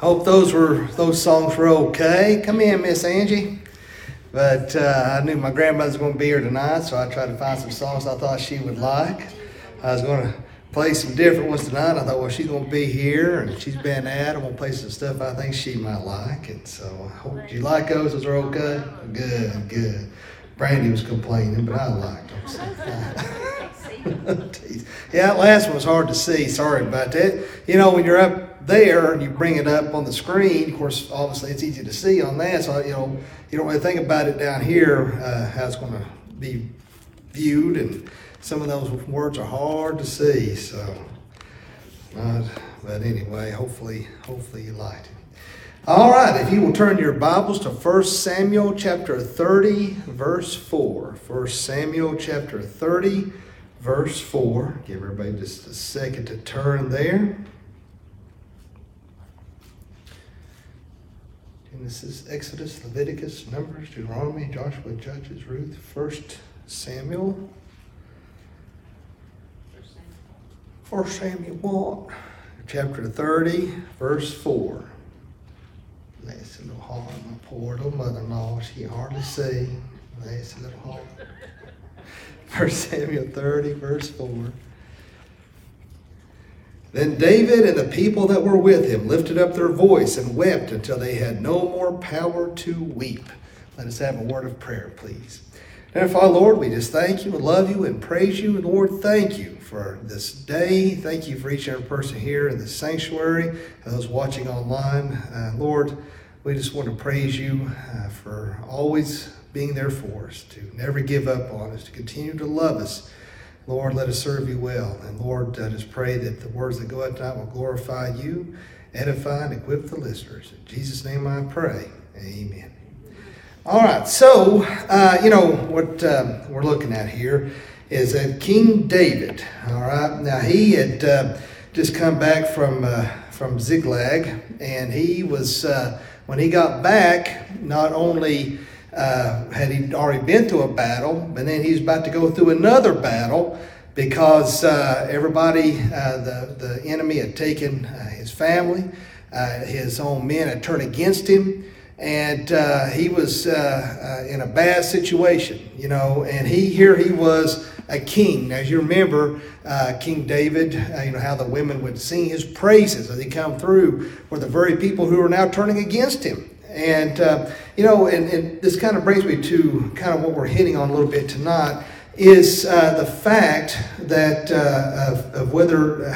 Hope those were those songs were okay. Come in, Miss Angie. But uh, I knew my grandmother's going to be here tonight, so I tried to find some songs I thought she would like. I was going to play some different ones tonight. I thought, well, she's going to be here, and she's been at. I'm going to play some stuff I think she might like. And so I hope you like those. Those are okay? Good, good. Brandy was complaining, but I liked them. So. yeah, that last one was hard to see. Sorry about that. You know, when you're up there and you bring it up on the screen, of course, obviously it's easy to see on that. So, you know, you don't really think about it down here, uh, how it's going to be viewed. And some of those words are hard to see. So, uh, but anyway, hopefully, hopefully you liked it. All right, if you will turn your Bibles to 1 Samuel chapter 30, verse 4. 1 Samuel chapter 30, verse 4. Give everybody just a second to turn there. This is Exodus, Leviticus, Numbers, Deuteronomy, Joshua, Judges, Ruth, First Samuel. First Samuel what? Chapter 30, verse 4. That's a little hard. My poor little mother-in-law, she hardly see. A little hard. First Samuel 30, verse 4. Then David and the people that were with him lifted up their voice and wept until they had no more power to weep. Let us have a word of prayer, please. And Father, Lord, we just thank you and love you and praise you. And Lord, thank you for this day. Thank you for each and every person here in this sanctuary and those watching online. Uh, Lord, we just want to praise you uh, for always being there for us, to never give up on us, to continue to love us Lord, let us serve you well. And Lord, I just pray that the words that go out tonight will glorify you, edify, and equip the listeners. In Jesus' name I pray. Amen. All right, so, uh, you know, what uh, we're looking at here is King David. All right, now he had uh, just come back from, uh, from Ziklag, and he was, uh, when he got back, not only uh, had he already been through a battle, and then he's about to go through another battle because uh, everybody, uh, the, the enemy had taken uh, his family, uh, his own men had turned against him, and uh, he was in a bad situation, you know, and he here he was a king. As you remember, King David, you know, how the women would sing his praises as he come through were the very people who are now turning against him. And, uh, you know, and, and, this kind of brings me to kind of what we're hitting on a little bit tonight is uh, the fact that uh, of, of, whether,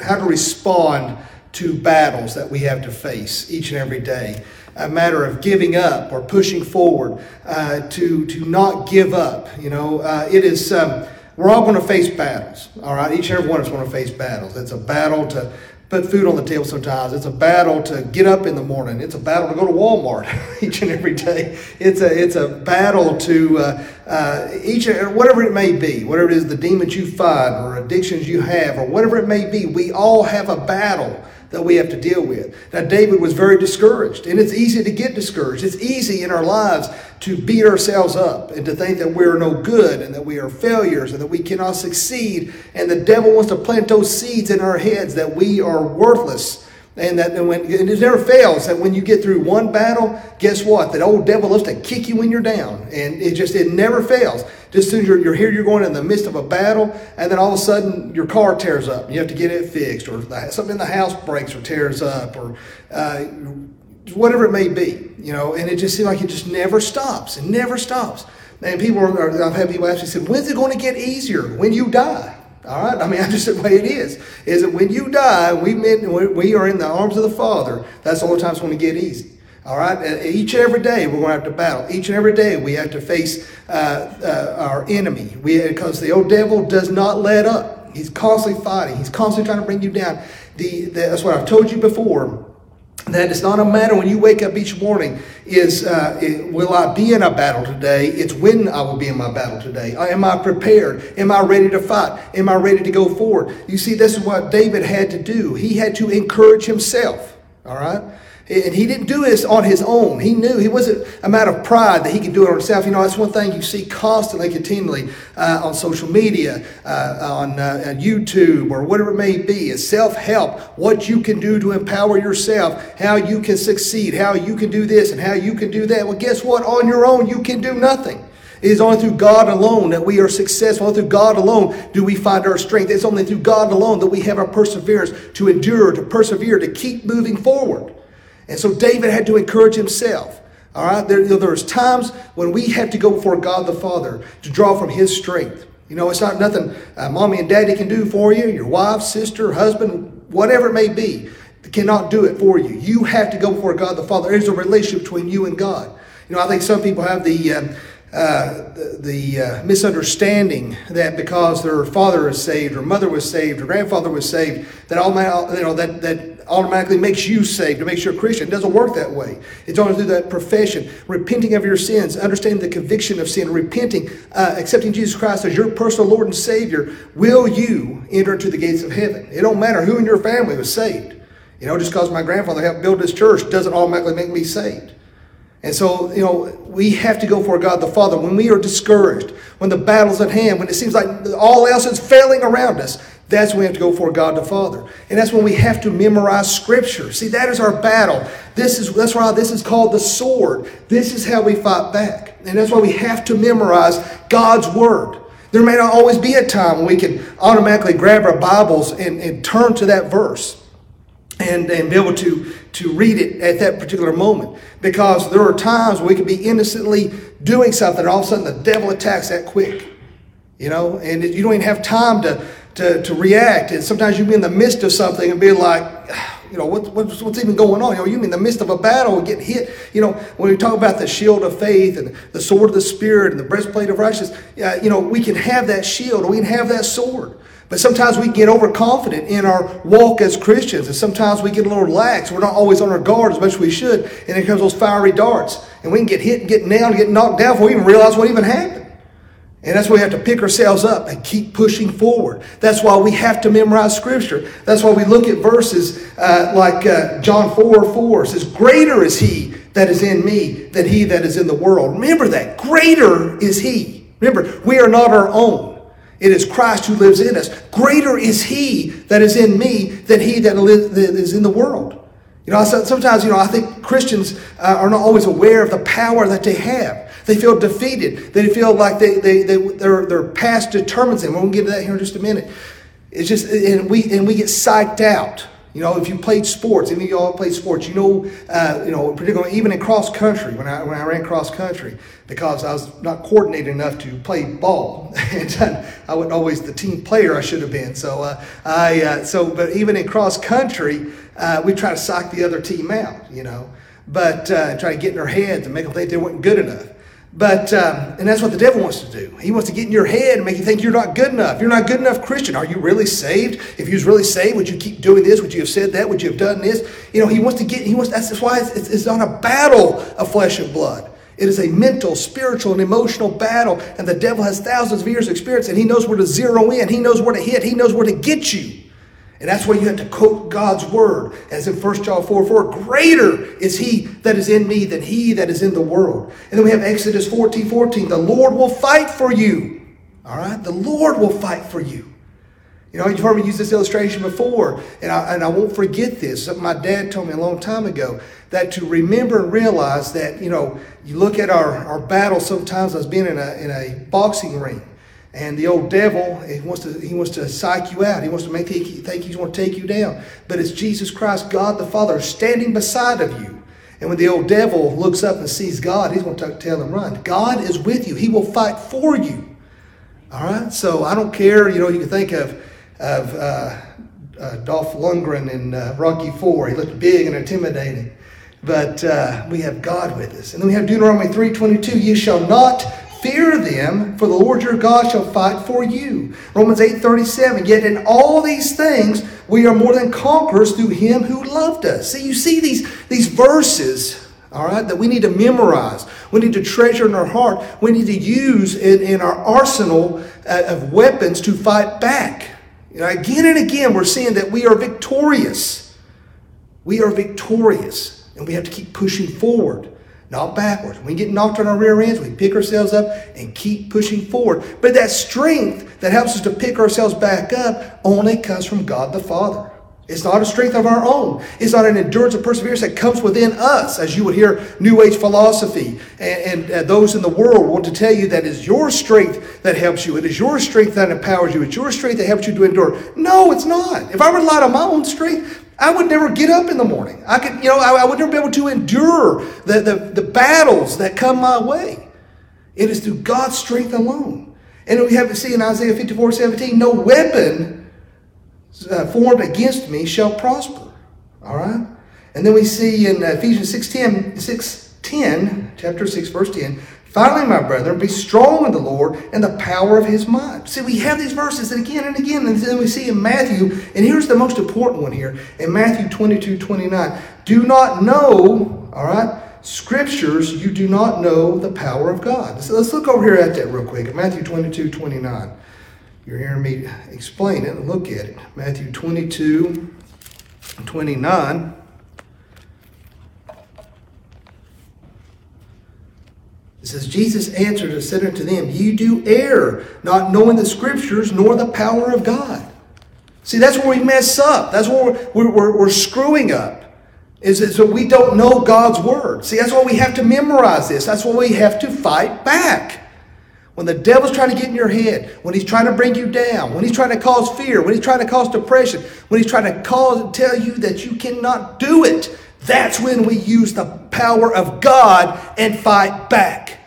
how to respond to battles that we have to face each and every day. A matter of giving up or pushing forward, uh, to, to not give up. You know, uh, it is. Um, we're all going to face battles, all right? Each and every one of us going to face battles. It's a battle to put food on the table sometimes. It's a battle to get up in the morning. It's a battle to go to Walmart each and every day. It's a it's a battle to uh, uh, each whatever it may be, whatever it is the demons you fight or addictions you have or whatever it may be. We all have a battle that we have to deal with. Now, David was very discouraged, and it's easy to get discouraged. It's easy in our lives to beat ourselves up and to think that we're no good and that we are failures and that we cannot succeed. And the devil wants to plant those seeds in our heads that we are worthless. And that when and it never fails that when you get through one battle, guess what? That old devil loves to kick you when you're down. And it just it never fails. Just as soon as you're, you're here, you're going in the midst of a battle, and then all of a sudden your car tears up. You have to get it fixed, or something in the house breaks or tears up, or uh, whatever it may be. You know, and it just seems like it just never stops. It never stops. And people are, I've had people ask me, said, when's it going to get easier? When you die. All right, I mean, I just the way it is. Is that when you die, we we are in the arms of the Father. That's the only time it's going to get easy. All right, each and every day we're going to have to battle. Each and every day we have to face uh, uh, our enemy. We because the old devil does not let up. He's constantly fighting. He's constantly trying to bring you down. The, the that's what I've told you before. That it's not a matter when you wake up each morning is uh, it, will I be in a battle today? It's when I will be in my battle today. Uh, am I prepared? Am I ready to fight? Am I ready to go forward? You see, this is what David had to do. He had to encourage himself. All right? And he didn't do this on his own. He knew he wasn't a matter of pride that he could do it on himself. You know, that's one thing you see constantly, continually uh, on social media, uh, on uh, YouTube, or whatever it may be. Is self help, what you can do to empower yourself, how you can succeed, how you can do this, and how you can do that. Well, guess what? On your own, you can do nothing. It is only through God alone that we are successful. Only through God alone do we find our strength. It's only through God alone that we have our perseverance to endure, to persevere, to keep moving forward. And so David had to encourage himself. All right, there, there's times when we have to go before God the Father to draw from His strength. You know, it's not nothing uh, mommy and daddy can do for you, your wife, sister, husband, whatever it may be, cannot do it for you. You have to go before God the Father. There's a relationship between you and God. You know, I think some people have the. Uh, uh, the, the uh, misunderstanding that because their father is saved or mother was saved or grandfather was saved that all my, you know that that automatically makes you saved, it makes you a Christian. It doesn't work that way. It's only through that profession, repenting of your sins, understanding the conviction of sin, repenting, uh, accepting Jesus Christ as your personal Lord and Savior, will you enter into the gates of heaven. It don't matter who in your family was saved. You know, just because my grandfather helped build this church doesn't automatically make me saved. And so, you know, we have to go for God the Father when we are discouraged, when the battle's at hand, when it seems like all else is failing around us. That's when we have to go for God the Father. And that's when we have to memorize Scripture. See, that is our battle. This is that's why this is called the sword. This is how we fight back. And that's why we have to memorize God's Word. There may not always be a time when we can automatically grab our Bibles and, and turn to that verse and, and be able to, to read it at that particular moment. Because there are times we can be innocently doing something, and all of a sudden the devil attacks that quick. You know, and you don't even have time to, to, to react. And sometimes you be in the midst of something and be like, you know, what, what's, what's even going on? You know, you be in the midst of a battle and getting hit. You know, when we talk about the shield of faith and the sword of the Spirit and the breastplate of righteousness, uh, you know, we can have that shield, we can have that sword. But sometimes we get overconfident in our walk as Christians, and sometimes we get a little lax. We're not always on our guard as much as we should, and here comes those fiery darts, and we can get hit and get nailed and get knocked down before we even realize what even happened. And that's why we have to pick ourselves up and keep pushing forward. That's why we have to memorize Scripture. That's why we look at verses uh, like uh, John 4 4 says, Greater is He that is in me than He that is in the world. Remember that. Greater is He. Remember, we are not our own. It is Christ who lives in us. Greater is He that is in me than He that is in the world. You know, sometimes, you know, I think Christians uh, are not always aware of the power that they have. They feel defeated. They feel like they, they, they, their, their past determines them. We'll get to that here in just a minute. It's just, and we, and we get psyched out. You know, if you played sports, any of y'all played sports, you know, uh, you know, particularly even in cross country, when I, when I ran cross country, because I was not coordinated enough to play ball, and I wasn't always the team player I should have been. So uh, I, uh, so, but even in cross country, uh, we try to psych the other team out, you know, but uh, try to get in their heads and make them think they weren't good enough. But, um, and that's what the devil wants to do. He wants to get in your head and make you think you're not good enough. You're not good enough Christian. Are you really saved? If you was really saved, would you keep doing this? Would you have said that? Would you have done this? You know, he wants to get, he wants, that's why it's, it's, it's a battle of flesh and blood. It is a mental, spiritual, and emotional battle. And the devil has thousands of years of experience and he knows where to zero in. He knows where to hit. He knows where to get you. And that's why you have to quote God's word. As in 1 John 4 4, greater is he that is in me than he that is in the world. And then we have Exodus 14 14, the Lord will fight for you. All right? The Lord will fight for you. You know, you've heard me use this illustration before, and I, and I won't forget this. My dad told me a long time ago that to remember and realize that, you know, you look at our, our battle sometimes as being in a, in a boxing ring. And the old devil, he wants to he wants to psych you out. He wants to make you think he's going to take you down. But it's Jesus Christ, God the Father, standing beside of you. And when the old devil looks up and sees God, he's going to tell him, run. God is with you. He will fight for you. All right? So I don't care. You know, you can think of, of uh, uh, Dolph Lundgren in uh, Rocky Four. He looked big and intimidating. But uh, we have God with us. And then we have Deuteronomy 3.22. You shall not Fear them, for the Lord your God shall fight for you. Romans 8:37. Yet in all these things we are more than conquerors through him who loved us. See, you see these, these verses, all right, that we need to memorize. We need to treasure in our heart. We need to use in, in our arsenal uh, of weapons to fight back. You know, again and again, we're seeing that we are victorious. We are victorious, and we have to keep pushing forward, not backwards. We get knocked on our rear ends, we pick ourselves up and keep pushing forward. But that strength that helps us to pick ourselves back up only comes from God the Father. It's not a strength of our own. It's not an endurance of perseverance that comes within us, as you would hear New Age philosophy and, and uh, those in the world want to tell you that it's your strength that helps you. It is your strength that empowers you. It's your strength that helps you to endure. No, it's not. If I relied on my own strength, I would never get up in the morning. I could, you know, I, I would never be able to endure the, the, the battles that come my way. It is through God's strength alone. And we have to see in Isaiah 54 17, no weapon uh, formed against me shall prosper. All right? And then we see in Ephesians 6 10, 6, 10, chapter 6, verse 10, Finally, my brethren, be strong in the Lord and the power of his might. See, we have these verses and again and again, and then we see in Matthew, and here's the most important one here in Matthew 22 29. Do not know, all right, scriptures, you do not know the power of God. So let's look over here at that real quick. Matthew 22 29. You're hearing me explain it and look at it. Matthew 22, 29. It says, Jesus answered and said unto them, You do err, not knowing the scriptures nor the power of God. See, that's where we mess up. That's where we're, we're, we're screwing up. Is that we don't know God's word. See, that's why we have to memorize this. That's why we have to fight back. When the devil's trying to get in your head, when he's trying to bring you down, when he's trying to cause fear, when he's trying to cause depression, when he's trying to cause tell you that you cannot do it, that's when we use the power of God and fight back.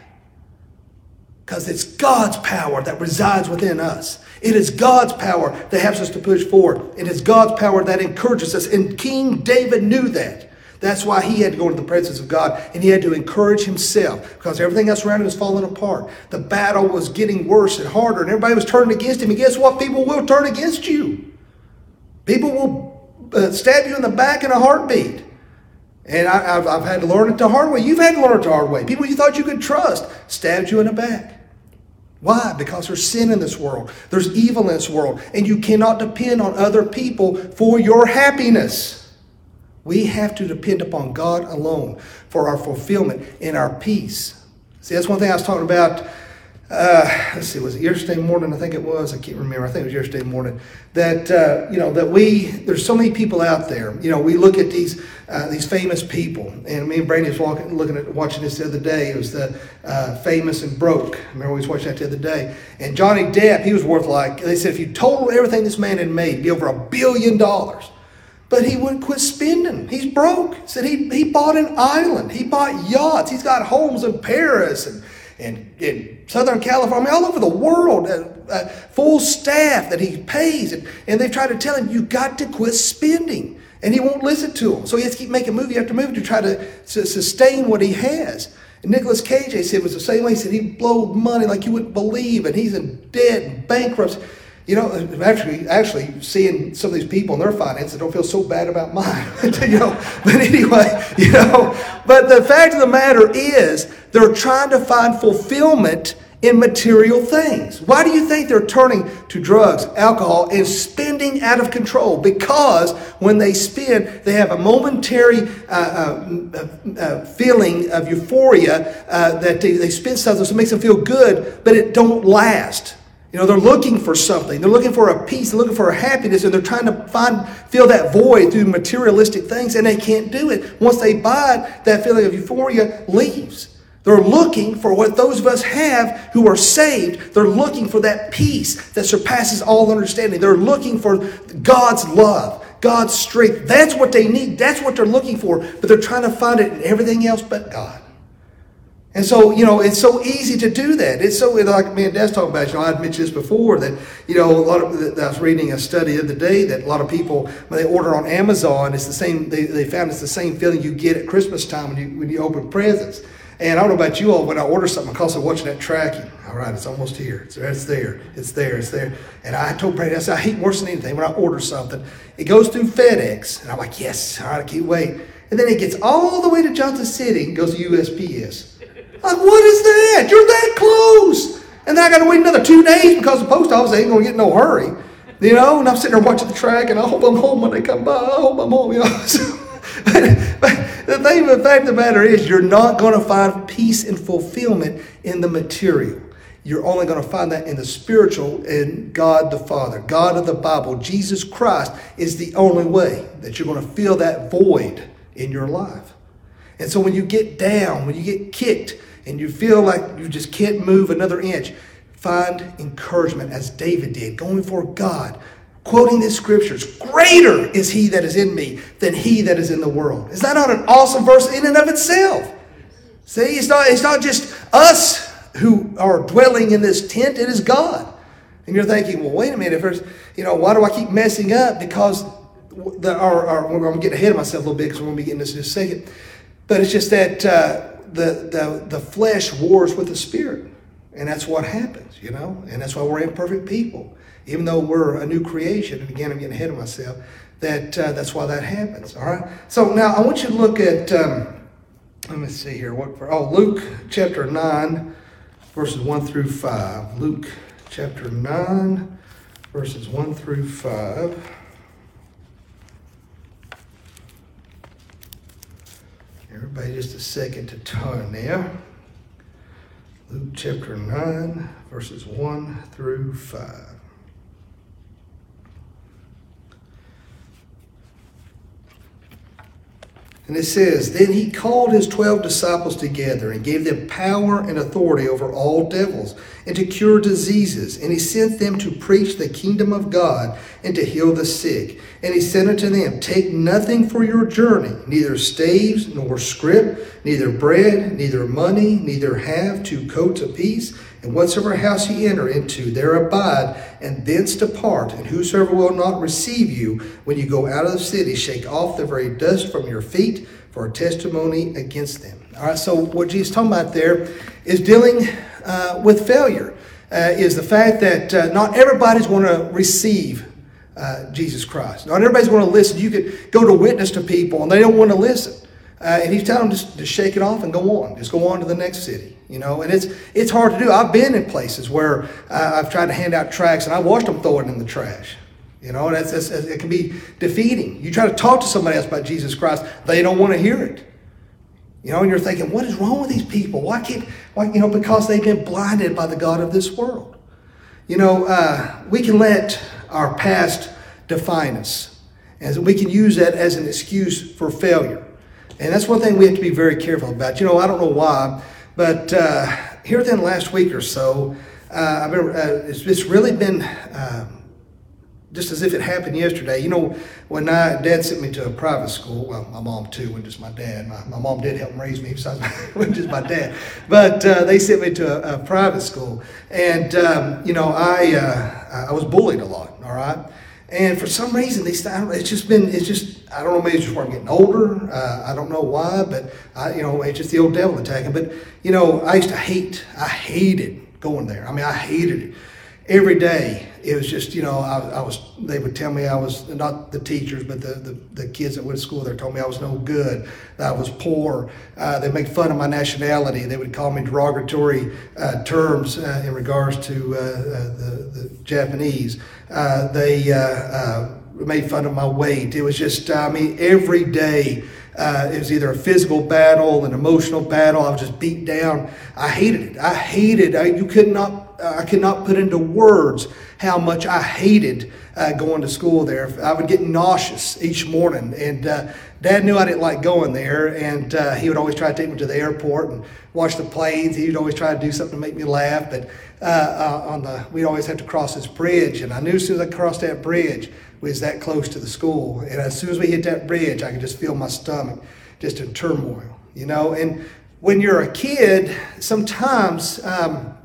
Because it's God's power that resides within us. It is God's power that helps us to push forward. It is God's power that encourages us. And King David knew that. That's why he had to go into the presence of God and he had to encourage himself because everything else around him was falling apart. The battle was getting worse and harder and everybody was turning against him. And guess what? People will turn against you. People will uh, stab you in the back in a heartbeat. And I, have I've had to learn it the hard way. You've had to learn it the hard way. People you thought you could trust stabbed you in the back. Why? Because there's sin in this world. There's evil in this world. And you cannot depend on other people for your happiness. We have to depend upon God alone for our fulfillment and our peace. See, that's one thing I was talking about. Uh, let's see, was it yesterday morning? I think it was. I can't remember. I think it was yesterday morning. That uh, you know that we there's so many people out there. You know, we look at these uh, these famous people, and me and Brady was walking, looking at watching this the other day. It was the uh, famous and broke. I remember we was watching that the other day. And Johnny Depp, he was worth like they said if you total everything this man had made, be over a billion dollars. But he wouldn't quit spending. He's broke. Said he, he bought an island. He bought yachts. He's got homes in Paris and, and in Southern California, all over the world. Uh, uh, full staff that he pays. And, and they've tried to tell him, you got to quit spending. And he won't listen to them. So he has to keep making movie after movie to try to, sustain what he has. And Nicolas Cage, they said, was the same way. He said he blowed money like you wouldn't believe. And he's in debt and bankrupt. You know, actually, actually seeing some of these people and their finances, I don't feel so bad about mine. you know, but anyway, you know, but the fact of the matter is, they're trying to find fulfillment in material things. Why do you think they're turning to drugs, alcohol, and spending out of control? Because when they spend, they have a momentary uh, uh, uh, feeling of euphoria uh, that they, they spend something so it makes them feel good, but it don't last. You know, they're looking for something. They're looking for a peace. They're looking for a happiness, and they're trying to find fill that void through materialistic things, and they can't do it. Once they buy that feeling of euphoria leaves. They're looking for what those of us have who are saved. They're looking for that peace that surpasses all understanding. They're looking for God's love, God's strength. That's what they need. That's what they're looking for. But they're trying to find it in everything else but God. And so, you know, it's so easy to do that. It's so, like me and Dad's talking about, you know, I'd mentioned this before that, you know, a lot of, I was reading a study the day that a lot of people, when they order on Amazon, it's the same, they, they found it's the same feeling you get at Christmas time when you, when you open presents. And I don't know about you all, when I order something, because I'm watching that tracking. All right, it's almost here. It's, it's there. It's there. It's there. And I told Brady, I said, I hate worse than anything when I order something. It goes through FedEx. And I'm like, yes, all right, I can't wait. And then it gets all the way to Johnson City and goes to USPS. Like, what is that? You're that close. And then I got to wait another two days because the post office ain't going to get no hurry. You know, and I'm sitting there watching the track and I hope I'm home when they come by. I hope I'm home, you know. but, but the thing, the fact of the matter is, you're not going to find peace and fulfillment in the material. You're only going to find that in the spiritual in God the Father, God of the Bible. Jesus Christ is the only way that you're going to fill that void in your life. And so when you get down, when you get kicked, and you feel like you just can't move another inch, find encouragement as David did, going for God, quoting the scriptures. Greater is he that is in me than he that is in the world. Is that not an awesome verse in and of itself? See, it's not, it's not just us who are dwelling in this tent, it is God. And you're thinking, well, wait a minute, first, you know, why do I keep messing up? Because the, our, our, I'm going to get ahead of myself a little bit because we're going to be getting this in a second. But it's just that uh, the, the, the flesh wars with the spirit. And that's what happens, you know? And that's why we're imperfect people. Even though we're a new creation, and again, I'm getting ahead of myself, that uh, that's why that happens, all right? So now I want you to look at, um, let me see here, what, for, oh, Luke chapter 9, verses 1 through 5. Luke chapter 9, verses 1 through 5. Everybody, just a second to turn there. Luke chapter 9, verses 1 through 5. And it says, Then he called his twelve disciples together and gave them power and authority over all devils and to cure diseases. And he sent them to preach the kingdom of God and to heal the sick. And he said unto them, Take nothing for your journey, neither staves nor scrip, neither bread, neither money, neither have two coats apiece and whatsoever house ye enter into, there abide, and thence depart. And whosoever will not receive you when you go out of the city, shake off the very dust from your feet for a testimony against them. All right, so what Jesus talking about there is dealing uh, with failure, uh, is the fact that uh, not everybody's going to receive uh, Jesus Christ. Not everybody's going to listen. You could go to witness to people and they don't want to listen. Uh, and he's telling them just to shake it off and go on. Just go on to the next city, you know. And it's it's hard to do. I've been in places where uh, I've tried to hand out tracts and I watched them throw it in the trash. You know, that's, that's, it can be defeating. You try to talk to somebody else about Jesus Christ, they don't want to hear it. You know, and you're thinking, what is wrong with these people? Why can't, why, you know, because they've been blinded by the God of this world. You know, uh, we can let our past define us, and we can use that as an excuse for failure. And that's one thing we have to be very careful about. You know, I don't know why, but uh, here within the last week or so, uh, I've been, uh, it's, it's, really been um, just as if it happened yesterday. You know, when I, dad sent me to a private school, well, my mom too, when just my dad. My, my mom did help raise me, besides when just my dad. But uh, they sent me to a, a private school. And, um, you know, I, uh, I was bullied a lot, all right? And for some reason, they it's just been, it's just, I don't know, maybe it's just where I'm getting older. Uh, I don't know why, but I, you know, it's just the old devil attacking. But, you know, I used to hate, I hated going there. I mean, I hated it every day it was just you know I, I, was they would tell me I was not the teachers but the, the, the kids that went to school there told me I was no good that I was poor uh, they make fun of my nationality they would call me derogatory uh, terms uh, in regards to uh, uh, the, the Japanese they made fun of my weight it was just I mean every day uh, it was either a physical battle, an emotional battle. I was just beat down. I hated it. I hated. I, you could not. I could not put into words how much I hated uh, going to school there. I would get nauseous each morning, and uh, Dad knew I didn't like going there, and uh, he would always try to take me to the airport and watch the planes. He would always try to do something to make me laugh, but uh, uh, on the we'd always have to cross this bridge, and I knew as soon as I crossed that bridge, was that close to the school, and as soon as we hit that bridge, I could just feel my stomach just in turmoil, you know. And when you're a kid, sometimes. Um,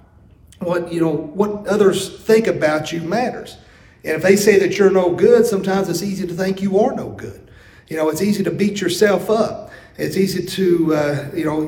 what you know what others think about you matters. And if they say that you're no good, sometimes it's easy to think you are no good. You know, it's easy to beat yourself up. It's easy to uh, you know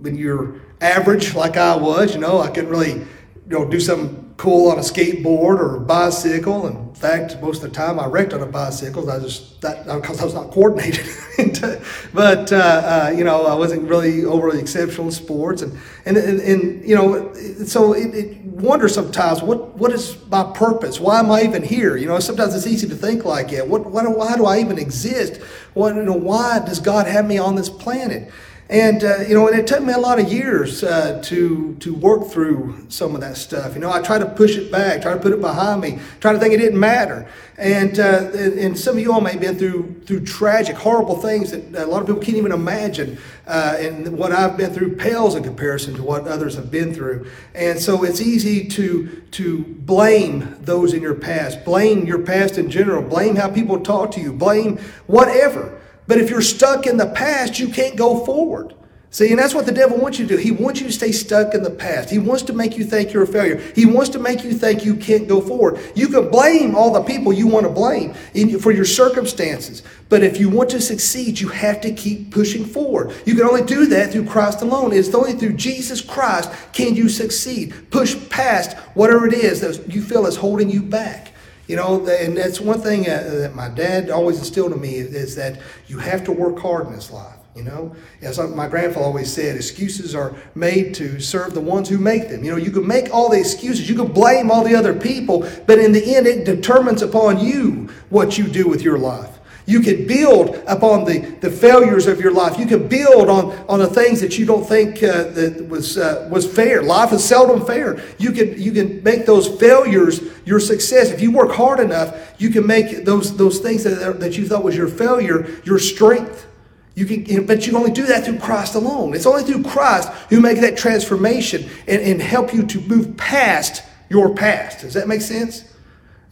when you're average like I was. You know, I couldn't really you know do something cool on a skateboard or a bicycle. In fact, most of the time I wrecked on a bicycle. I just that because I was not coordinated. but uh, uh, you know, I wasn't really overly exceptional in sports, and and and, and you know, so it, it wonder sometimes what what is my purpose? Why am I even here? You know, sometimes it's easy to think like, that. what, what why do I even exist? What you know, why does God have me on this planet? And uh, you know, and it took me a lot of years uh, to to work through some of that stuff. You know, I tried to push it back, try to put it behind me, try to think it didn't matter. And uh, and some of you all may have been through through tragic, horrible things that a lot of people can't even imagine. Uh, and what I've been through pales in comparison to what others have been through. And so it's easy to to blame those in your past, blame your past in general, blame how people talk to you, blame whatever. But if you're stuck in the past, you can't go forward. See, and that's what the devil wants you to do. He wants you to stay stuck in the past. He wants to make you think you're a failure. He wants to make you think you can't go forward. You can blame all the people you want to blame for your circumstances. But if you want to succeed, you have to keep pushing forward. You can only do that through Christ alone. It's only through Jesus Christ can you succeed. Push past whatever it is that you feel is holding you back. You know, and that's one thing uh, that my dad always instilled in me is that you have to work hard in this life. You know, as my grandfather always said, excuses are made to serve the ones who make them. You know, you can make all the excuses, you can blame all the other people, but in the end, it determines upon you what you do with your life. You can build upon the, the failures of your life. You can build on, on the things that you don't think uh, that was, uh, was fair. Life is seldom fair. You can, you can make those failures your success. If you work hard enough, you can make those, those things that, that you thought was your failure your strength. You can, but you can only do that through Christ alone. It's only through Christ who make that transformation and, and help you to move past your past. Does that make sense?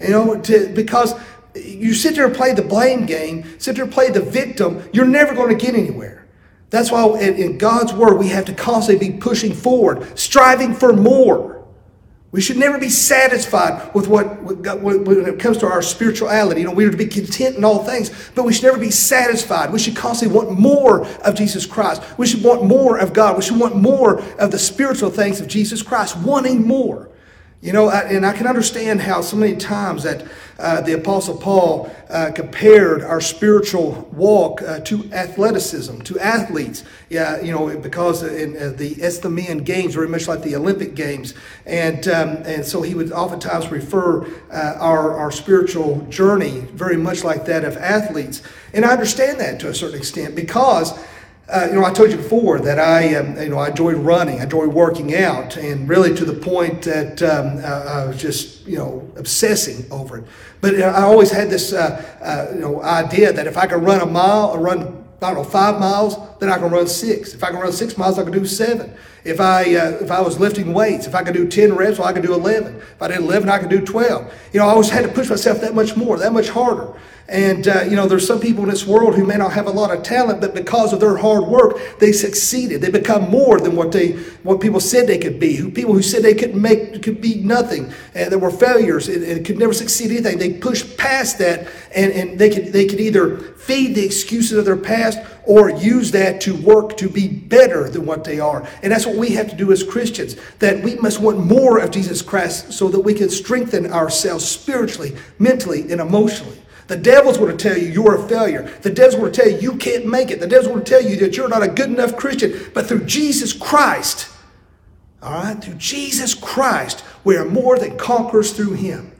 You know, to, because you sit there and play the blame game, sit there and play the victim, you're never going to get anywhere. That's why in God's word we have to constantly be pushing forward, striving for more. We should never be satisfied with what, when it comes to our spirituality. You know, we are to be content in all things, but we should never be satisfied. We should constantly want more of Jesus Christ. We should want more of God. We should want more of the spiritual things of Jesus Christ, wanting more. You know, and I can understand how so many times that uh, the Apostle Paul uh, compared our spiritual walk uh, to athleticism, to athletes. Yeah, you know, because in, uh, the Isthmian Games very much like the Olympic Games, and um, and so he would oftentimes refer uh, our our spiritual journey very much like that of athletes, and I understand that to a certain extent because. Uh, you know, I told you before that I, um, you know, I enjoy running, I enjoy working out, and really to the point that um, I, I, was just, you know, obsessing over it. But I always had this, uh, uh, you know, idea that if I could run a mile or run, I don't know, five miles, then I can run six. If I can run six miles, I can do seven. If I uh, if I was lifting weights, if I could do ten reps, well, I could do eleven. If I did eleven, I could do twelve. You know, I always had to push myself that much more, that much harder. And, uh, you know, there's some people in this world who may not have a lot of talent, but because of their hard work, they succeeded. They become more than what they, what people said they could be. Who people who said they could make, could be nothing, and they were failures and, and could never succeed anything. They pushed past that, and, and they could, they could either feed the excuses of their past or use that to work to be better than what they are. And that's what we have to do as Christians, that we must want more of Jesus Christ so that we can strengthen ourselves spiritually, mentally, and emotionally. The devil's going to tell you you're a failure. The devil's going to tell you you can't make it. The devil's going to tell you that you're not a good enough Christian. But through Jesus Christ, all right, through Jesus Christ, we are more than conquerors through him.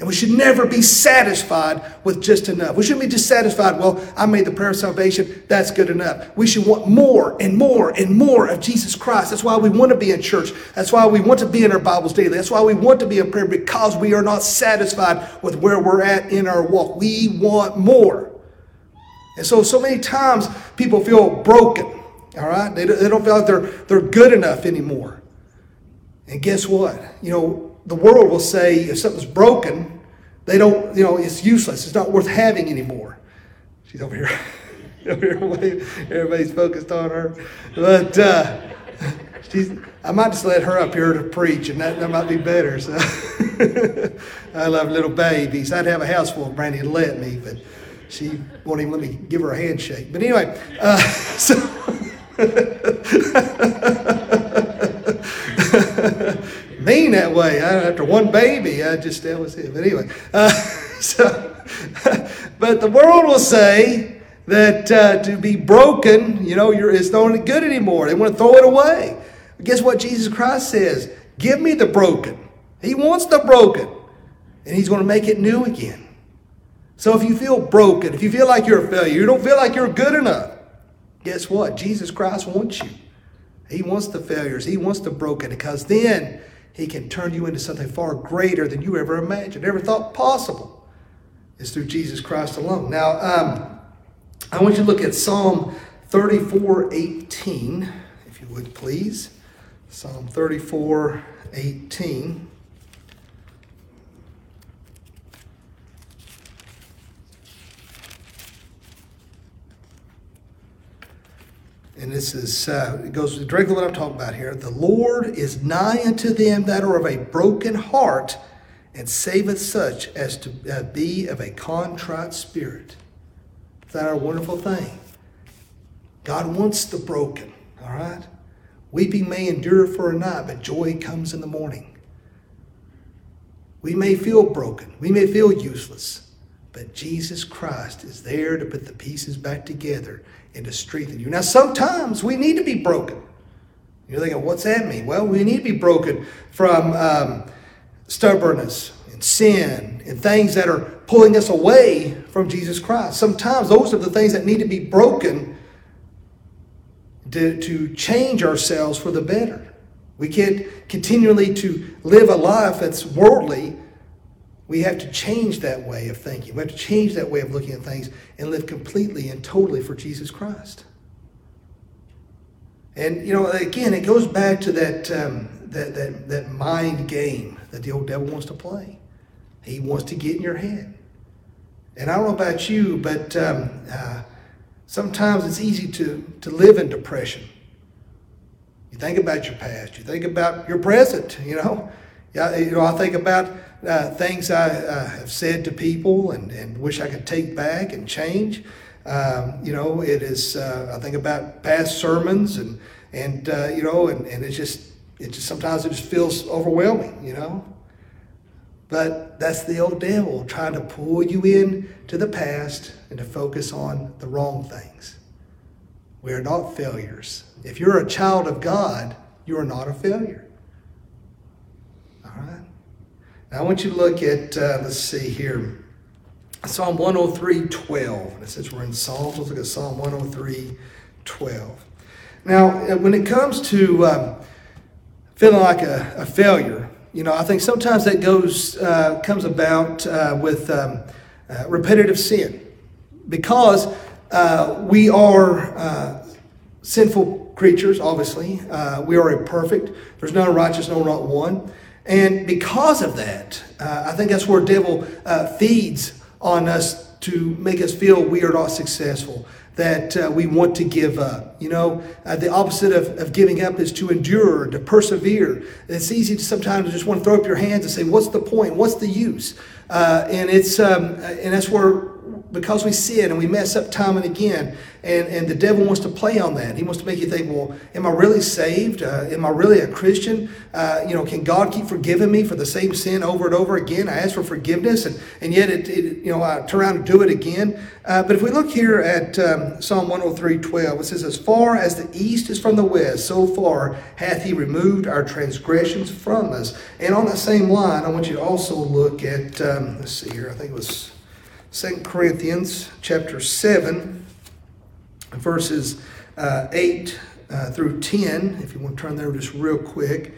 And we should never be satisfied with just enough. We shouldn't be dissatisfied. Well, I made the prayer of salvation. That's good enough. We should want more and more and more of Jesus Christ. That's why we want to be in church. That's why we want to be in our Bibles daily. That's why we want to be in prayer because we are not satisfied with where we're at in our walk. We want more. And so, so many times people feel broken. All right? They, don't feel like they're, they're good enough anymore. And guess what? You know, the world will say if something's broken, they don't, you know, it's useless. It's not worth having anymore. She's over here. over here Everybody's focused on her. But uh, she's, I might just let her up here to preach, and that, that might be better. So I love little babies. I'd have a house full of Brandy to let me, but she won't even let me give her a handshake. But anyway, uh, so. That way. I, after one baby, I just, that was it. But anyway, uh, so, but the world will say that uh, to be broken, you know, you're, it's not good anymore. They want to throw it away. But guess what Jesus Christ says? Give me the broken. He wants the broken, and He's going to make it new again. So if you feel broken, if you feel like you're a failure, you don't feel like you're good enough, guess what? Jesus Christ wants you. He wants the failures. He wants the broken because then he can turn you into something far greater than you ever imagined, ever thought possible. It's through Jesus Christ alone. Now, um, I want you to look at Psalm 34 18, if you would please. Psalm 34 18. And this is uh, it goes directly what I'm talking about here. The Lord is nigh unto them that are of a broken heart, and saveth such as to uh, be of a contrite spirit. Is that a wonderful thing? God wants the broken. All right, weeping may endure for a night, but joy comes in the morning. We may feel broken. We may feel useless. But Jesus Christ is there to put the pieces back together and to strengthen you. Now, sometimes we need to be broken. You're thinking, what's that mean? Well, we need to be broken from um, stubbornness and sin and things that are pulling us away from Jesus Christ. Sometimes those are the things that need to be broken to, to change ourselves for the better. We can't continually to live a life that's worldly we have to change that way of thinking. We have to change that way of looking at things and live completely and totally for Jesus Christ. And you know, again, it goes back to that um, that, that that mind game that the old devil wants to play. He wants to get in your head. And I don't know about you, but um, uh, sometimes it's easy to to live in depression. You think about your past. You think about your present. You know, yeah. You know, I think about uh, things I uh, have said to people and, and wish I could take back and change. Um, you know, it is, uh, I think about past sermons and, and uh, you know, and, and it's just, it just sometimes it just feels overwhelming, you know. But that's the old devil trying to pull you in to the past and to focus on the wrong things. We are not failures. If you're a child of God, you are not a failure. All right? Now I want you to look at, uh, let's see here, Psalm 103 12. And since we're in Psalms, let's look at Psalm 103 12. Now, uh, when it comes to um, feeling like a, a, failure, you know, I think sometimes that goes, uh, comes about uh, with um, uh, repetitive sin because we are sinful creatures, obviously. we are imperfect. There's none righteous, no, not one. And because of that, uh, I think that's where devil uh, feeds on us to make us feel we are not successful, that uh, we want to give up. You know, uh, the opposite of, of giving up is to endure, to persevere. It's easy to sometimes just want to throw up your hands and say, "What's the point? What's the use?" Uh, and it's um, and that's where because we sin and we mess up time and again, and, and the devil wants to play on that. He wants to make you think, well, am I really saved? Uh, am I really a Christian? Uh, you know, can God keep forgiving me for the same sin over and over again? I ask for forgiveness, and, and yet, it, it you know, I turn around and do it again. Uh, but if we look here at um, Psalm 103, 12, it says, As far as the east is from the west, so far hath he removed our transgressions from us. And on that same line, I want you to also look at, um, let's see here, I think it was 2 Corinthians chapter 7, verses uh, 8 uh, through 10, if you want to turn there just real quick.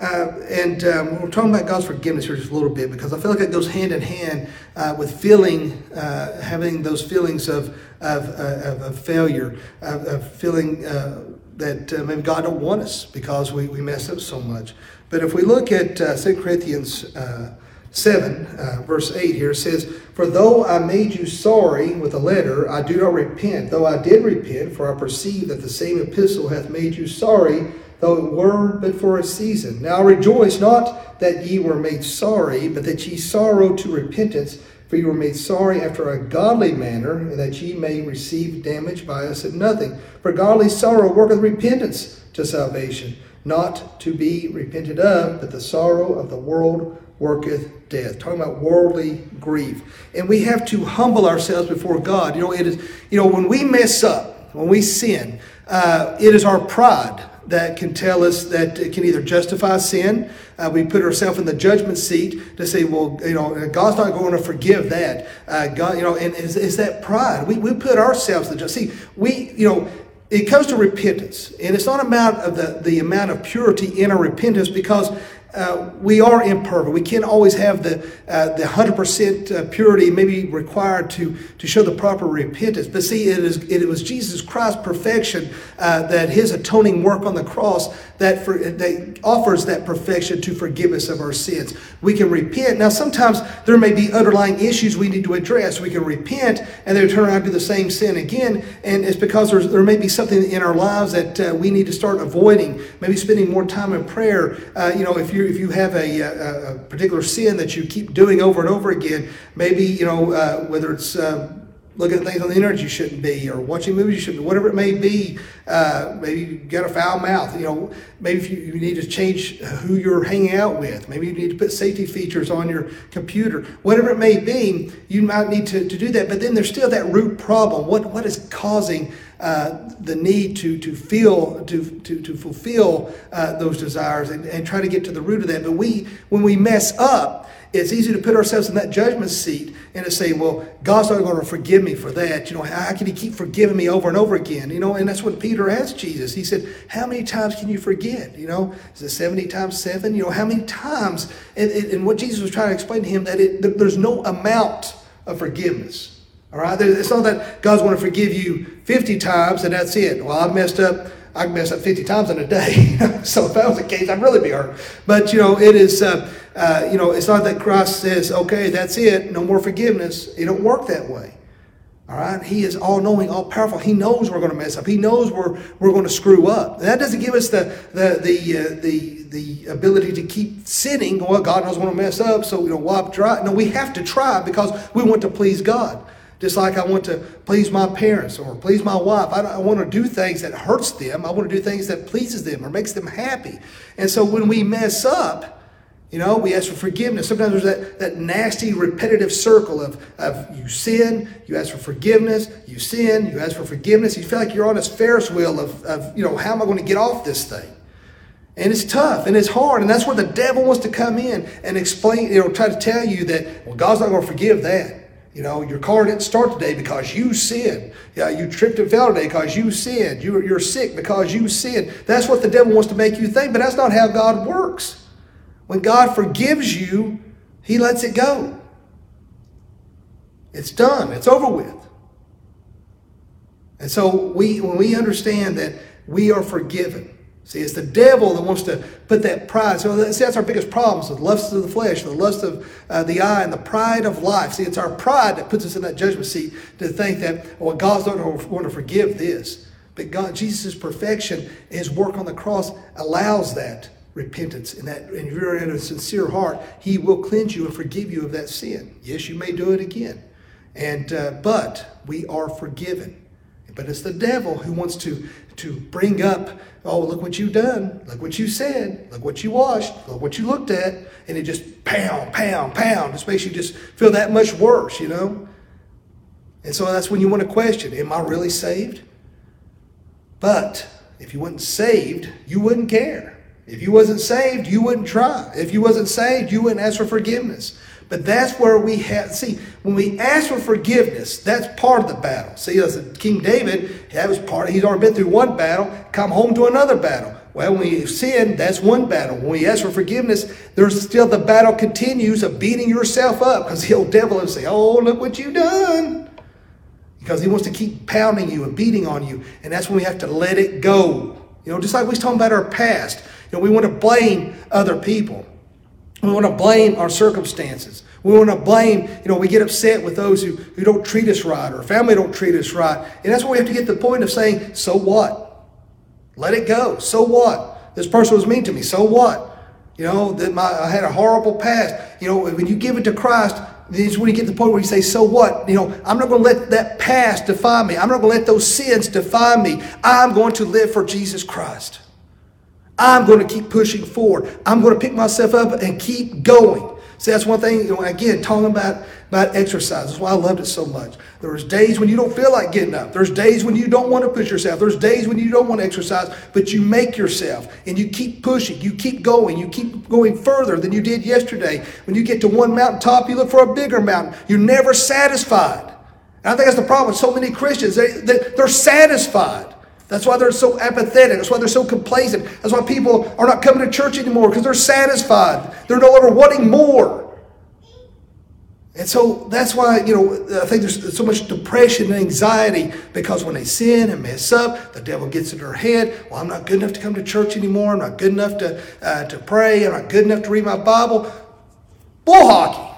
Uh, and um, we're talking about God's forgiveness here just a little bit because I feel like it goes hand in hand uh, with feeling, uh, having those feelings of, of, uh, of, of failure, of, of feeling that maybe God don't want us because we, we mess up so much. But if we look at uh, 2 Corinthians 7, uh, verse 8 here says, For though I made you sorry with a letter, I do not repent, though I did repent, for I perceive that the same epistle hath made you sorry, though it were but for a season. Now I rejoice not that ye were made sorry, but that ye sorrow to repentance, for ye were made sorry after a godly manner, and that ye may receive damage by us at nothing. For godly sorrow worketh repentance to salvation not to be repented of, but the sorrow of the world worketh death. Talking about worldly grief. And we have to humble ourselves before God. You know, it is, you know, when we mess up, when we sin, uh, it is our pride that can tell us that it can either justify sin. Uh, we put ourselves in the judgment seat to say, well, you know, God's not going to forgive that. Uh, God, you know, and is, is that pride? We, we put ourselves in the See, we, you know, it comes to repentance, and it's not about of the, the amount of purity in our repentance because uh, we are imperfect. We can't always have the uh, the hundred percent uh, purity maybe required to to show the proper repentance. But see, it is it was Jesus Christ's perfection uh, that His atoning work on the cross that for, that offers that perfection to forgive us of our sins. We can repent. Now, sometimes there may be underlying issues we need to address. We can repent and then turn around and do the same sin again, and it's because there may be something in our lives that uh, we need to start avoiding. Maybe spending more time in prayer. you know, if you if you have a, a, a, particular sin that you keep doing over and over again, maybe you know uh, whether it's uh, looking at things on the internet you shouldn't be, or watching movies you shouldn't, whatever it may be. Uh, maybe you got a foul mouth. You know, maybe if you, you, need to change who you're hanging out with. Maybe you need to put safety features on your computer. Whatever it may be, you might need to, to do that. But then there's still that root problem. What what is causing uh, the need to to feel to to, to fulfill uh, those desires and, and try to get to the root of that. But we when we mess up, it's easy to put ourselves in that judgment seat and to say, well, God's not going to forgive me for that. You know, how can He keep forgiving me over and over again? You know, and that's what Peter asked Jesus. He said, how many times can you forget? You know, is it 70 times seven? You know, how many times? And, and what Jesus was trying to explain to him that it, there's no amount of forgiveness. All right? It's not that God's going to forgive you 50 times and that's it. Well, I've messed up. I can mess up 50 times in a day. so if that was the case, I'd really be hurt. But, you know, it is, uh, uh, you know, it's not that Christ says, okay, that's it, no more forgiveness. It don't work that way. All right? He is all knowing, all powerful. He knows we're going to mess up. He knows we're, we're going to screw up. And that doesn't give us the, the, the, uh, the, the ability to keep sinning. Well, God knows we're going to mess up, so, you know, why try? No, we have to try because we want to please God. Just like I want to please my parents or please my wife. I, I want to do things that hurts them. I want to do things that pleases them or makes them happy. And so when we mess up, you know, we ask for forgiveness. Sometimes there's that, that nasty, repetitive circle of, of you sin, you ask for forgiveness, you sin, you ask for forgiveness. You feel like you're on this Ferris wheel of, of you know, how am I going to get off this thing? And it's tough and it's hard. And that's where the devil wants to come in and explain, you know, try to tell you that, well, God's not going to forgive that. You know, your car didn't start today because you sinned. Yeah, you tripped and fell today because you sinned. You're, you're sick because you sinned. That's what the devil wants to make you think, but that's not how God works. When God forgives you, he lets it go. It's done. It's over with. And so we when we understand that we are forgiven, See, it's the devil that wants to put that pride. So that's, that's our biggest problem. So the lust of the flesh, the lust of uh, the eye, and the pride of life. See, it's our pride that puts us in that judgment seat to think that, well, God's not going to forgive this. But God, Jesus' perfection, His work on the cross allows that repentance. And that, and if you're in a sincere heart, He will cleanse you and forgive you of that sin. Yes, you may do it again. And uh, but we are forgiven. But it's the devil who wants to, to bring up, oh, look what you've done. Look what you said. Look what you washed. Look what you looked at. And it just pound, pound, pound. Just makes you just feel that much worse, you know? And so that's when you want to question, am I really saved? But if you wasn't saved, you wouldn't care. If you wasn't saved, you wouldn't try. If you wasn't saved, you wouldn't ask for forgiveness. But that's where we have, see, when we ask for forgiveness, that's part of the battle. See, as King David, that was part, he's already been through one battle, come home to another battle. Well, when we sin, that's one battle. When we ask for forgiveness, there's still the battle continues of beating yourself up because the old devil will say, Oh, look what you've done. Because he wants to keep pounding you and beating on you. And that's when we have to let it go. You know, just like we was talking about our past. You know, we want to blame other people. We want to blame our circumstances. We want to blame, you know, we get upset with those who, who don't treat us right or family don't treat us right. And that's where we have to get the point of saying, so what? Let it go. So what? This person was mean to me. So what? You know, that my, I had a horrible past. You know, when you give it to Christ, is when you get to the point where you say, so what? You know, I'm not going to let that past define me. I'm not going to let those sins define me. I'm going to live for Jesus Christ. I'm going to keep pushing forward. I'm going to pick myself up and keep going. See, that's one thing, you know, again, talking about, about exercise. That's why I loved it so much. There's days when you don't feel like getting up. There's days when you don't want to push yourself. There's days when you don't want to exercise, but you make yourself and you keep pushing. You keep going. You keep going further than you did yesterday. When you get to one mountaintop, you look for a bigger mountain. You're never satisfied. And I think that's the problem with so many Christians. They, they, they're satisfied. That's why they're so apathetic. That's why they're so complacent. That's why people are not coming to church anymore because they're satisfied. They're no longer wanting more. And so that's why, you know, I think there's so much depression and anxiety because when they sin and mess up, the devil gets in their head. Well, I'm not good enough to come to church anymore. I'm not good enough to, uh, to pray. I'm not good enough to read my Bible. Bull hockey.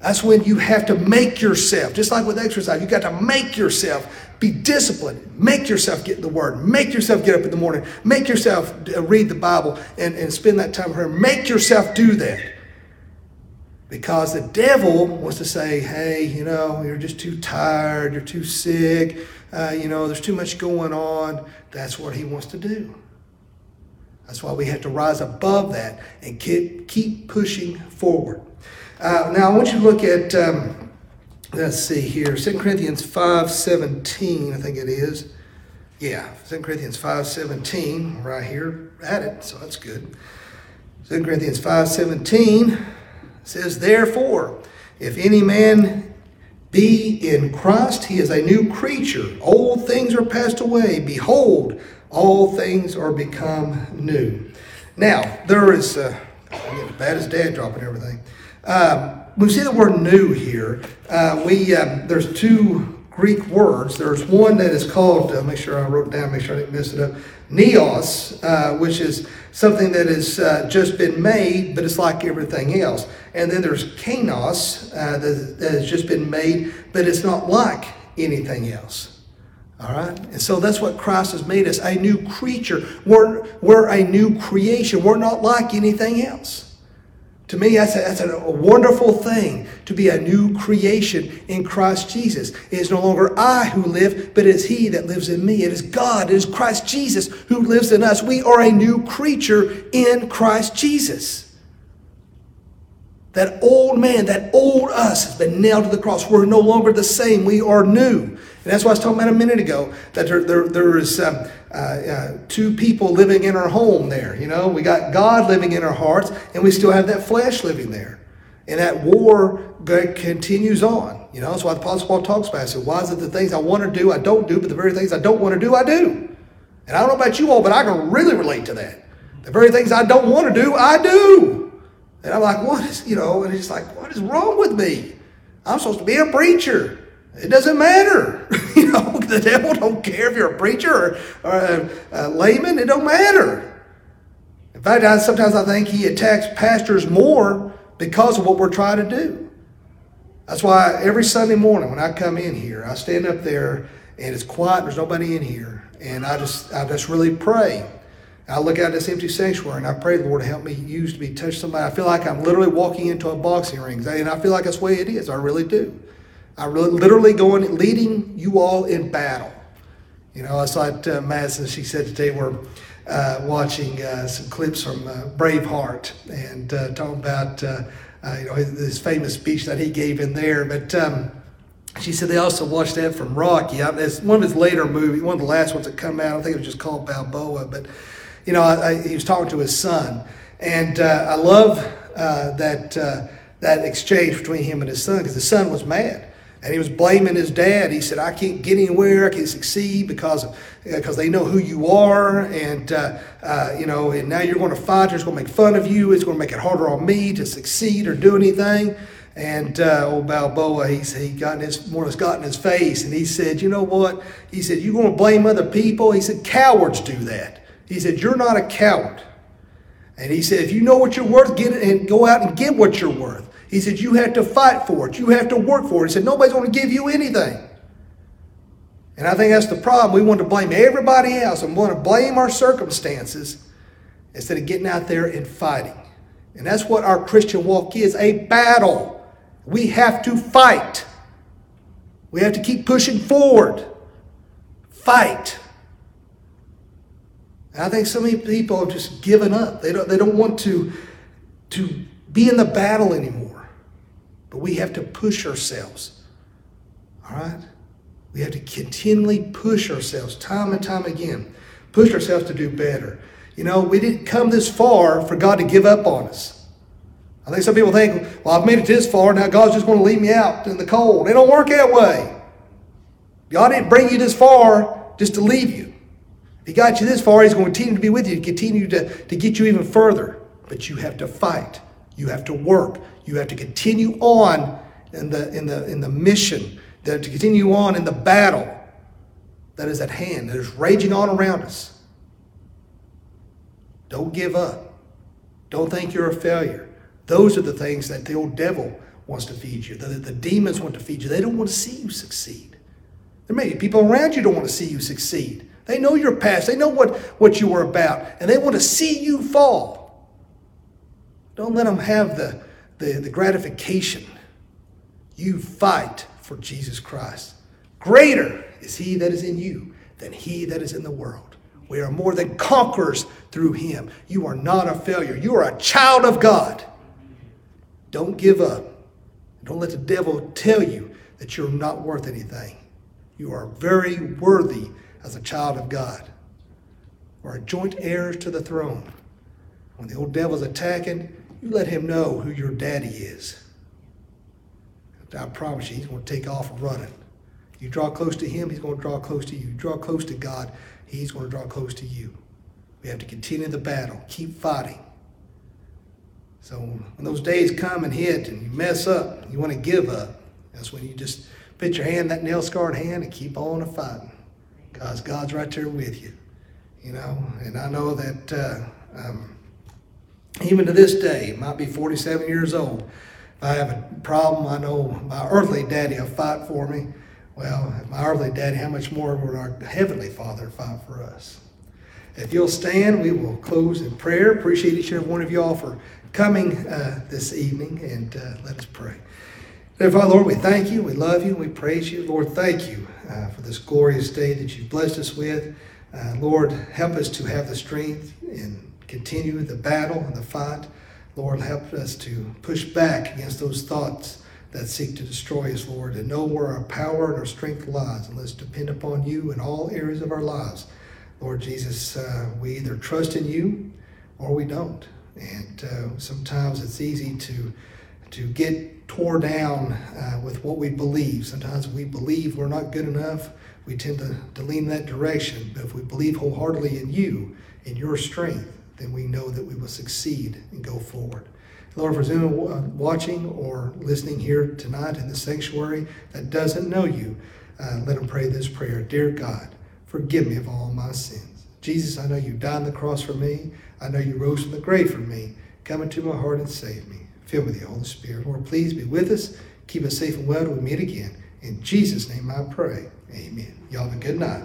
That's when you have to make yourself, just like with exercise, you got to make yourself be disciplined. Make yourself get the Word. Make yourself get up in the morning. Make yourself uh, read the Bible and, and spend that time prayer. Make yourself do that. Because the devil wants to say, hey, you know, you're just too tired, you're too sick, uh, you know, there's too much going on. That's what he wants to do. That's why we have to rise above that and keep, keep pushing forward. Uh, now, I want you to look at. Um, let's see here. 2 corinthians 5.17 i think it is. Yeah 2 corinthians 5.17 right here. At it so that's good. 2 corinthians 5.17 says therefore if any man be in christ he is a new creature. Old things are passed away. Behold all things are become new. Now there is uh, bad as dad dropping everything. Um, we see the word new here. Uh, we um, there's two Greek words. There's one that is called. Uh, make sure I wrote down. Make sure I didn't mess it up. Neos, uh, which is something that has uh, just been made, but it's like everything else. And then there's kainos, uh, that, that has just been made, but it's not like anything else. All right? And so that's what Christ has made us a new creature. We're, we're a new creation. We're not like anything else. To me, that's, a, that's a, wonderful thing to be a new creation in Christ Jesus. It is no longer I who live, but it is He that lives in me. It is God, it is Christ Jesus who lives in us. We are a new creature in Christ Jesus. That old man, that old us has been nailed to the cross. We're no longer the same. We are new. And that's what I was talking about a minute ago, that there, there, there is um, uh, uh, two people living in our home there. You know, we got God living in our hearts, and we still have that flesh living there. And that war continues on. You know, that's why the Apostle Paul talks about it. So why is it the things I want to do, I don't do, but the very things I don't want to do, I do? And I don't know about you all, but I can really relate to that. The very things I don't want to do, I do. And I'm like, what is, you know, and it's like, what is wrong with me? I'm supposed to be a preacher. It doesn't matter. you know, the devil don't care if you're a preacher or, or a, a, layman. It don't matter. In fact, I, sometimes I think he attacks pastors more because of what we're trying to do. That's why every Sunday morning when I come in here, I stand up there and it's quiet. There's nobody in here, and I just I just really pray. I look out this empty sanctuary and I pray, Lord, to help me use to be touch somebody. I feel like I'm literally walking into a boxing ring, and I feel like that's the way it is. I really do. I literally going leading you all in battle. You know, I saw it, uh, Madison, she said today we're uh, watching uh, some clips from uh, Braveheart and uh, talking about uh, you know his, his, famous speech that he gave in there. But um, she said they also watched that from Rocky. it's one of his later movies, one of the last ones that come out. I think it was just called Balboa. But you know, I, I, he was talking to his son, and I love that that exchange between him and his son because the son was mad and he was blaming his dad. He said, I can't get anywhere, I can't succeed because because they know who you are, and uh, uh, you know, and now you're going to fight. They're going to make fun of you. It's going to make it harder on me to succeed or do anything. And uh, old Balboa, he's he got in his more has got in his face, and he said, you know what? He said, you're going to blame other people. He said, cowards do that. He said, you're not a coward. And he said, if you know what you're worth, get it and go out and get what you're worth. He said, You have to fight for it. You have to work for it. He said, Nobody's going to give you anything. And I think that's the problem. We want to blame everybody else and want to blame our circumstances instead of getting out there and fighting. And that's what our Christian walk is a battle. We have to fight. We have to keep pushing forward. Fight. And I think so many people have just given up. They don't, they don't want to, to be in the battle anymore. But we have to push ourselves. All right? We have to continually push ourselves time and time again. Push ourselves to do better. You know, we didn't come this far for God to give up on us. I think some people think, well, I've made it this far, now God's just going to leave me out in the cold. It don't work that way. God didn't bring you this far just to leave you. If He got you this far, He's going to continue to be with you, continue to, to get you even further. But you have to fight. You have to work. You have to continue on in the, in the, in the mission, to continue on in the battle that is at hand, that is raging on around us. Don't give up. Don't think you're a failure. Those are the things that the old devil wants to feed you, that the demons want to feed you. They don't want to see you succeed. There may be people around you don't want to see you succeed. They know your past, they know what, what you were about, and they want to see you fall. Don't let them have the, the, the gratification. You fight for Jesus Christ. Greater is he that is in you than he that is in the world. We are more than conquerors through him. You are not a failure. You are a child of God. Don't give up. Don't let the devil tell you that you're not worth anything. You are very worthy as a child of God. We're joint heirs to the throne. When the old devil's attacking, you let him know who your daddy is. I promise you, he's going to take off running. You draw close to him, he's going to draw close to you. You draw close to God, he's going to draw close to you. We have to continue the battle, keep fighting. So when those days come and hit and you mess up, you want to give up, that's when you just put your hand, that nail scarred hand, and keep on fighting. Because God's right there with you. You know, and I know that uh, um, even to this day, might be 47 years old. If I have a problem, I know my earthly daddy will fight for me. Well, my earthly daddy, how much more would our heavenly Father fight for us? If you'll stand, we will close in prayer. Appreciate each and every one of y'all for coming uh, this evening, and uh, let us pray. Father, Lord, we thank you, we love you, we praise you. Lord, thank you uh, for this glorious day that you've blessed us with. Uh, Lord, help us to have the strength and continue the battle and the fight. Lord, help us to push back against those thoughts that seek to destroy us, Lord, and know where our power and our strength lies, and let's depend upon you in all areas of our lives. Lord Jesus, uh, we either trust in you or we don't. And uh, sometimes it's easy to, to get tore down uh, with what we believe. Sometimes we believe we're not good enough. We tend to, to lean that direction. But if we believe wholeheartedly in you, in your strength, then we know that we will succeed and go forward. Lord, for Zoom uh, watching or listening here tonight in the sanctuary that doesn't know you, uh, let them pray this prayer Dear God, forgive me of all my sins. Jesus, I know you died on the cross for me. I know you rose from the grave for me. Come into my heart and save me. Fill me with the Holy Spirit. Lord, please be with us. Keep us safe and well till we meet again. In Jesus' name I pray. Amen. Y'all have a good night.